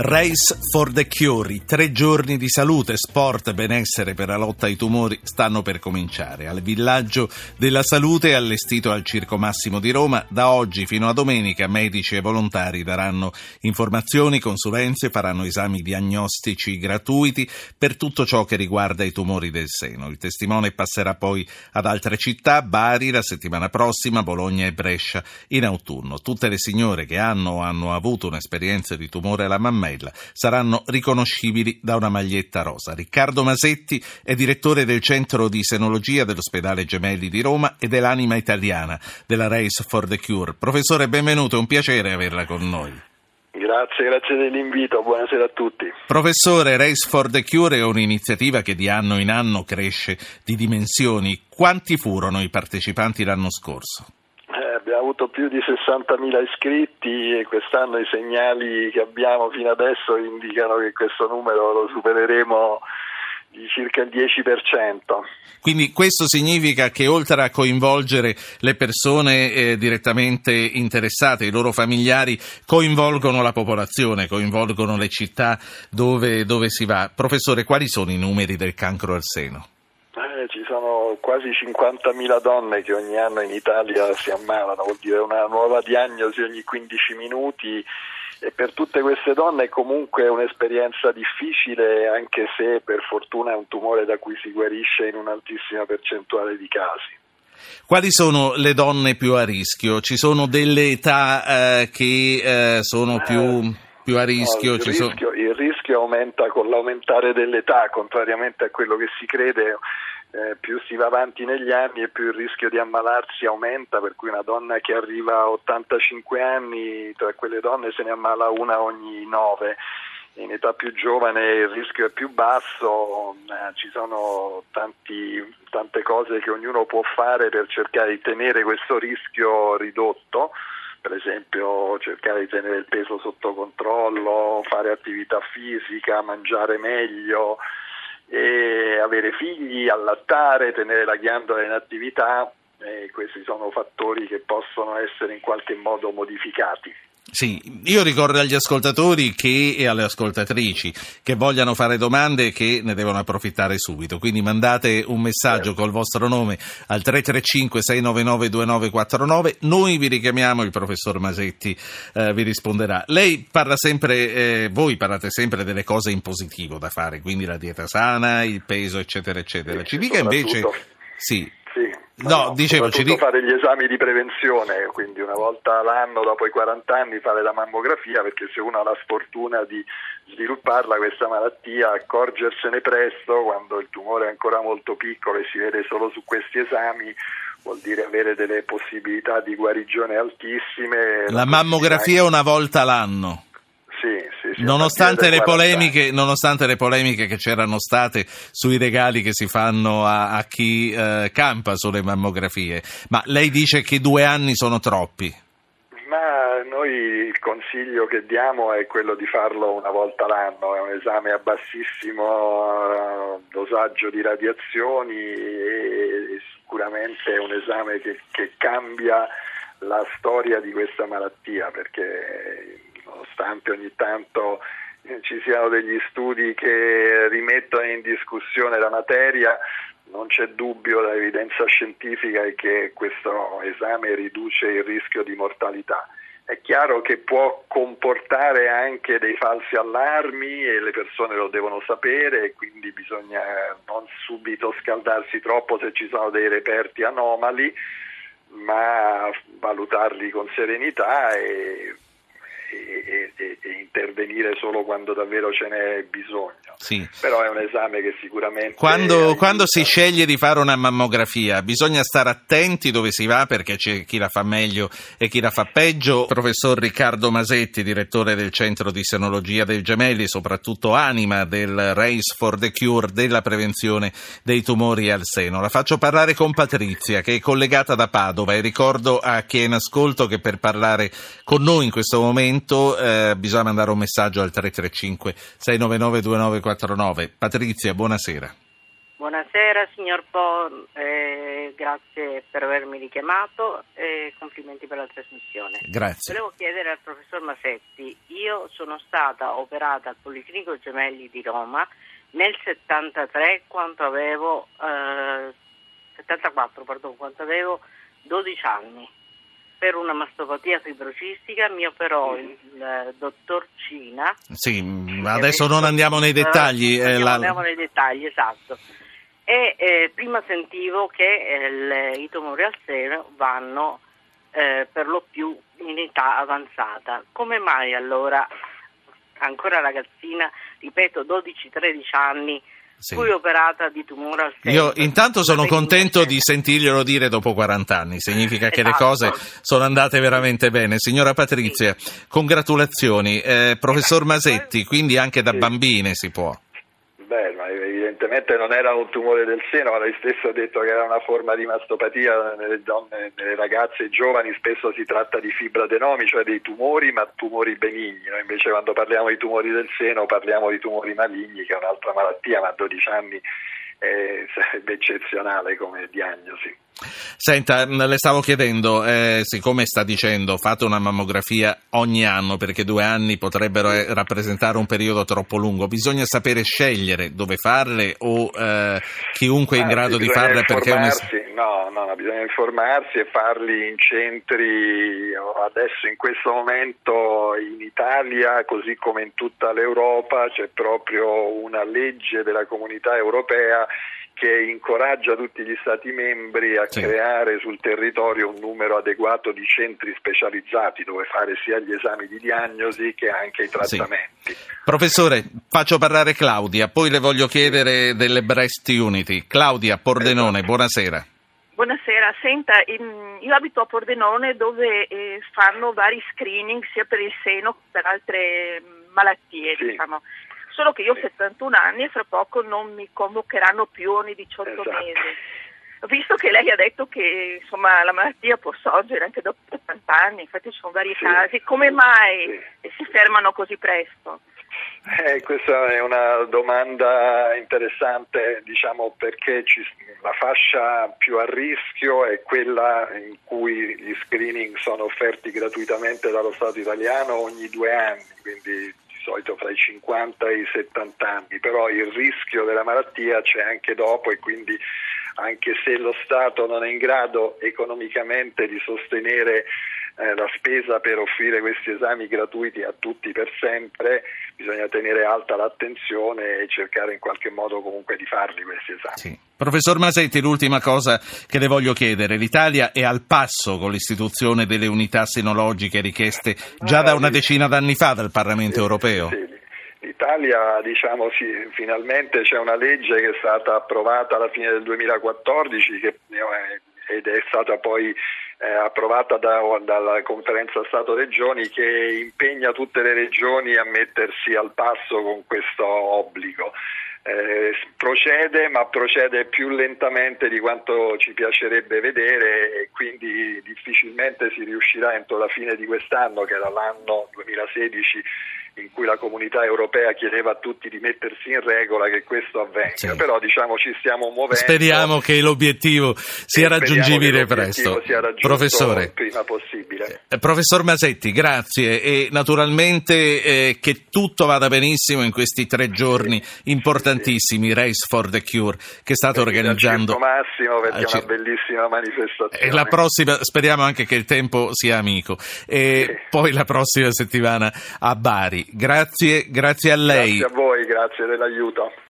Race for the Cure, tre giorni di salute, sport, benessere per la lotta ai tumori stanno per cominciare. Al villaggio della salute allestito al Circo Massimo di Roma, da oggi fino a domenica medici e volontari daranno informazioni, consulenze, faranno esami diagnostici gratuiti per tutto ciò che riguarda i tumori del seno. Il testimone passerà poi ad altre città, Bari la settimana prossima, Bologna e Brescia in autunno. Tutte le signore che hanno o hanno avuto un'esperienza di tumore alla mammella saranno riconoscibili da una maglietta rosa. Riccardo Masetti è direttore del Centro di Senologia dell'Ospedale Gemelli di Roma e dell'Anima Italiana della Race for the Cure. Professore, benvenuto, è un piacere averla con noi. Grazie, grazie dell'invito, buonasera a tutti. Professore, Race for the Cure è un'iniziativa che di anno in anno cresce di dimensioni. Quanti furono i partecipanti l'anno scorso? Abbiamo avuto più di 60.000 iscritti e quest'anno i segnali che abbiamo fino adesso indicano che questo numero lo supereremo di circa il 10%. Quindi questo significa che oltre a coinvolgere le persone eh, direttamente interessate, i loro familiari, coinvolgono la popolazione, coinvolgono le città dove, dove si va. Professore, quali sono i numeri del cancro al seno? ci sono quasi 50.000 donne che ogni anno in Italia si ammalano, vuol dire una nuova diagnosi ogni 15 minuti e per tutte queste donne è comunque un'esperienza difficile anche se per fortuna è un tumore da cui si guarisce in un'altissima percentuale di casi. Quali sono le donne più a rischio? Ci sono delle età eh, che eh, sono più, più, a rischio? No, il, rischio sono... il rischio aumenta con l'aumentare dell'età, contrariamente a quello che si crede eh, più si va avanti negli anni e più il rischio di ammalarsi aumenta, per cui una donna che arriva a 85 anni, tra quelle donne se ne ammala una ogni nove. In età più giovane il rischio è più basso, ci sono tanti, tante cose che ognuno può fare per cercare di tenere questo rischio ridotto per esempio cercare di tenere il peso sotto controllo, fare attività fisica, mangiare meglio, e avere figli, allattare, tenere la ghiandola in attività, eh, questi sono fattori che possono essere in qualche modo modificati. Sì, io ricordo agli ascoltatori che, e alle ascoltatrici che vogliano fare domande che ne devono approfittare subito, quindi mandate un messaggio col vostro nome al 335-699-2949, noi vi richiamiamo, il professor Masetti eh, vi risponderà. Lei parla sempre, eh, voi parlate sempre delle cose in positivo da fare, quindi la dieta sana, il peso eccetera eccetera. Ci dica invece... Sì, No, no, dicevo, ci dico... fare gli esami di prevenzione, quindi una volta all'anno dopo i 40 anni fare la mammografia, perché se uno ha la sfortuna di svilupparla questa malattia, accorgersene presto quando il tumore è ancora molto piccolo e si vede solo su questi esami, vuol dire avere delle possibilità di guarigione altissime. La mammografia una volta l'anno. Sì, sì, nonostante, le polemiche, nonostante, le polemiche, che c'erano state sui regali che si fanno a, a chi eh, campa sulle mammografie, ma lei dice che due anni sono troppi? Ma noi il consiglio che diamo è quello di farlo una volta l'anno, è un esame a bassissimo uh, dosaggio di radiazioni e sicuramente è un esame che, che cambia la storia di questa malattia perché nonostante ogni tanto eh, ci siano degli studi che rimettono in discussione la materia, non c'è dubbio, l'evidenza scientifica è che questo esame riduce il rischio di mortalità. È chiaro che può comportare anche dei falsi allarmi e le persone lo devono sapere e quindi bisogna non subito scaldarsi troppo se ci sono dei reperti anomali, ma valutarli con serenità e e, e, e, intervenire solo quando davvero ce n'è bisogno. Sì. Però è un esame che sicuramente... Quando, quando, si sceglie di fare una mammografia bisogna stare attenti dove si va perché c'è chi la fa meglio e chi la fa peggio. Professor Riccardo Masetti, direttore del Centro di Senologia del Gemelli, soprattutto anima del Race for the Cure della prevenzione dei tumori al seno. La faccio parlare con Patrizia che è collegata da Padova e ricordo a chi è in ascolto che per parlare con noi in questo momento momento eh, bisogna mandare un messaggio al 335 699 2949. Patrizia, buonasera. Buonasera signor Po, eh, grazie per avermi richiamato e complimenti per la trasmissione. Grazie. Volevo chiedere al professor Masetti, io sono stata operata al Policlinico Gemelli di Roma nel 73 quando avevo, eh, 74, pardon, quando avevo 12 anni. Per una mastopatia fibrocistica mi operò il, il dottor Cina. Sì, adesso non andiamo nei dettagli. Eh, eh, la- andiamo nei dettagli, esatto. E eh, prima sentivo che eh, le- i tumori al seno vanno eh, per lo più in età avanzata. Come mai allora, ancora ragazzina, ripeto 12-13 anni, Sì. fui operata di tumore al seno? Io intanto sono contento di sentirglielo dire dopo 40 anni, significa che le Esatto. cose sono andate veramente bene. Signora Patrizia, congratulazioni. Eh, professor Masetti, quindi anche da Sì. bambine si può. Beh, evidentemente non era un tumore del seno, ma lei stesso ha detto che era una forma di mastopatia nelle donne, nelle ragazze giovani, spesso si tratta di fibroadenomi, cioè dei tumori, ma tumori benigni. Noi invece quando parliamo di tumori del seno parliamo di tumori maligni, che è un'altra malattia, ma a 12 anni eh, sarebbe eccezionale come diagnosi. Senta, mh, le stavo chiedendo, eh, siccome sta dicendo fate una mammografia ogni anno perché due anni potrebbero eh, rappresentare un periodo troppo lungo, bisogna sapere scegliere dove farle o eh, chiunque è in Anzi, grado di farle perché no, no, no, bisogna informarsi e farli in centri, adesso in questo momento in Italia, così come in tutta l'Europa, c'è proprio una legge della comunità europea che incoraggia tutti gli Stati membri a Sì. creare sul territorio un numero adeguato di centri specializzati dove fare sia gli esami di diagnosi che anche i trattamenti. Professore, faccio parlare Claudia, poi le voglio chiedere delle Breast Unity. Claudia Pordenone, buonasera. Buonasera, senta, io abito a Pordenone dove eh, fanno vari screening sia per il seno che per altre mm, malattie, Sì. diciamo. Solo che io ho Sì. 71 anni e fra poco non mi convocheranno più ogni 18 Esatto. mesi. Visto che lei ha detto che insomma, la malattia può sorgere anche dopo 80 anni, infatti ci sono vari Sì. casi, come mai Sì. si fermano così presto? Eh, questa è una domanda interessante, diciamo, perché ci- la fascia più a rischio è quella in cui gli screening sono offerti gratuitamente dallo Stato italiano ogni due anni, quindi di solito fra i 50 e i 70 anni, però il rischio della malattia c'è anche dopo e quindi anche se lo Stato non è in grado economicamente di sostenere eh, la spesa per offrire questi esami gratuiti a tutti per sempre, bisogna tenere alta l'attenzione e cercare in qualche modo comunque di farli questi esami. Sì. Professor Masetti, l'ultima cosa che le voglio chiedere. L'Italia è al passo con l'istituzione delle unità senologiche richieste già da una decina d'anni fa dal Parlamento europeo. Sì, L'Italia, diciamo, sì, finalmente c'è una legge che è stata approvata alla fine del 2014 che, eh, ed è stata poi eh, approvata da- dalla conferenza Stato-Regioni che impegna tutte le regioni a mettersi al passo con questo obbligo. Eh, procede, ma procede più lentamente di quanto ci piacerebbe vedere e quindi difficilmente si riuscirà entro la fine di quest'anno, che era l'anno 2016 in cui la comunità europea chiedeva a tutti di mettersi in regola che questo avvenga. Sì. Però diciamo ci stiamo muovendo. Speriamo che l'obiettivo sia raggiungibile l'obiettivo presto. sia Professore. prima possibile. Eh, Professor Masetti, grazie e naturalmente eh, che tutto vada benissimo in questi tre giorni importantissimi, Race for the Cure, che state organizzando. Al Circo Massimo perché al è una bellissima manifestazione. E la prossima, speriamo anche che il tempo sia amico. E Sì. poi la prossima settimana a Bari. Grazie, grazie a lei. Grazie a voi, grazie dell'aiuto.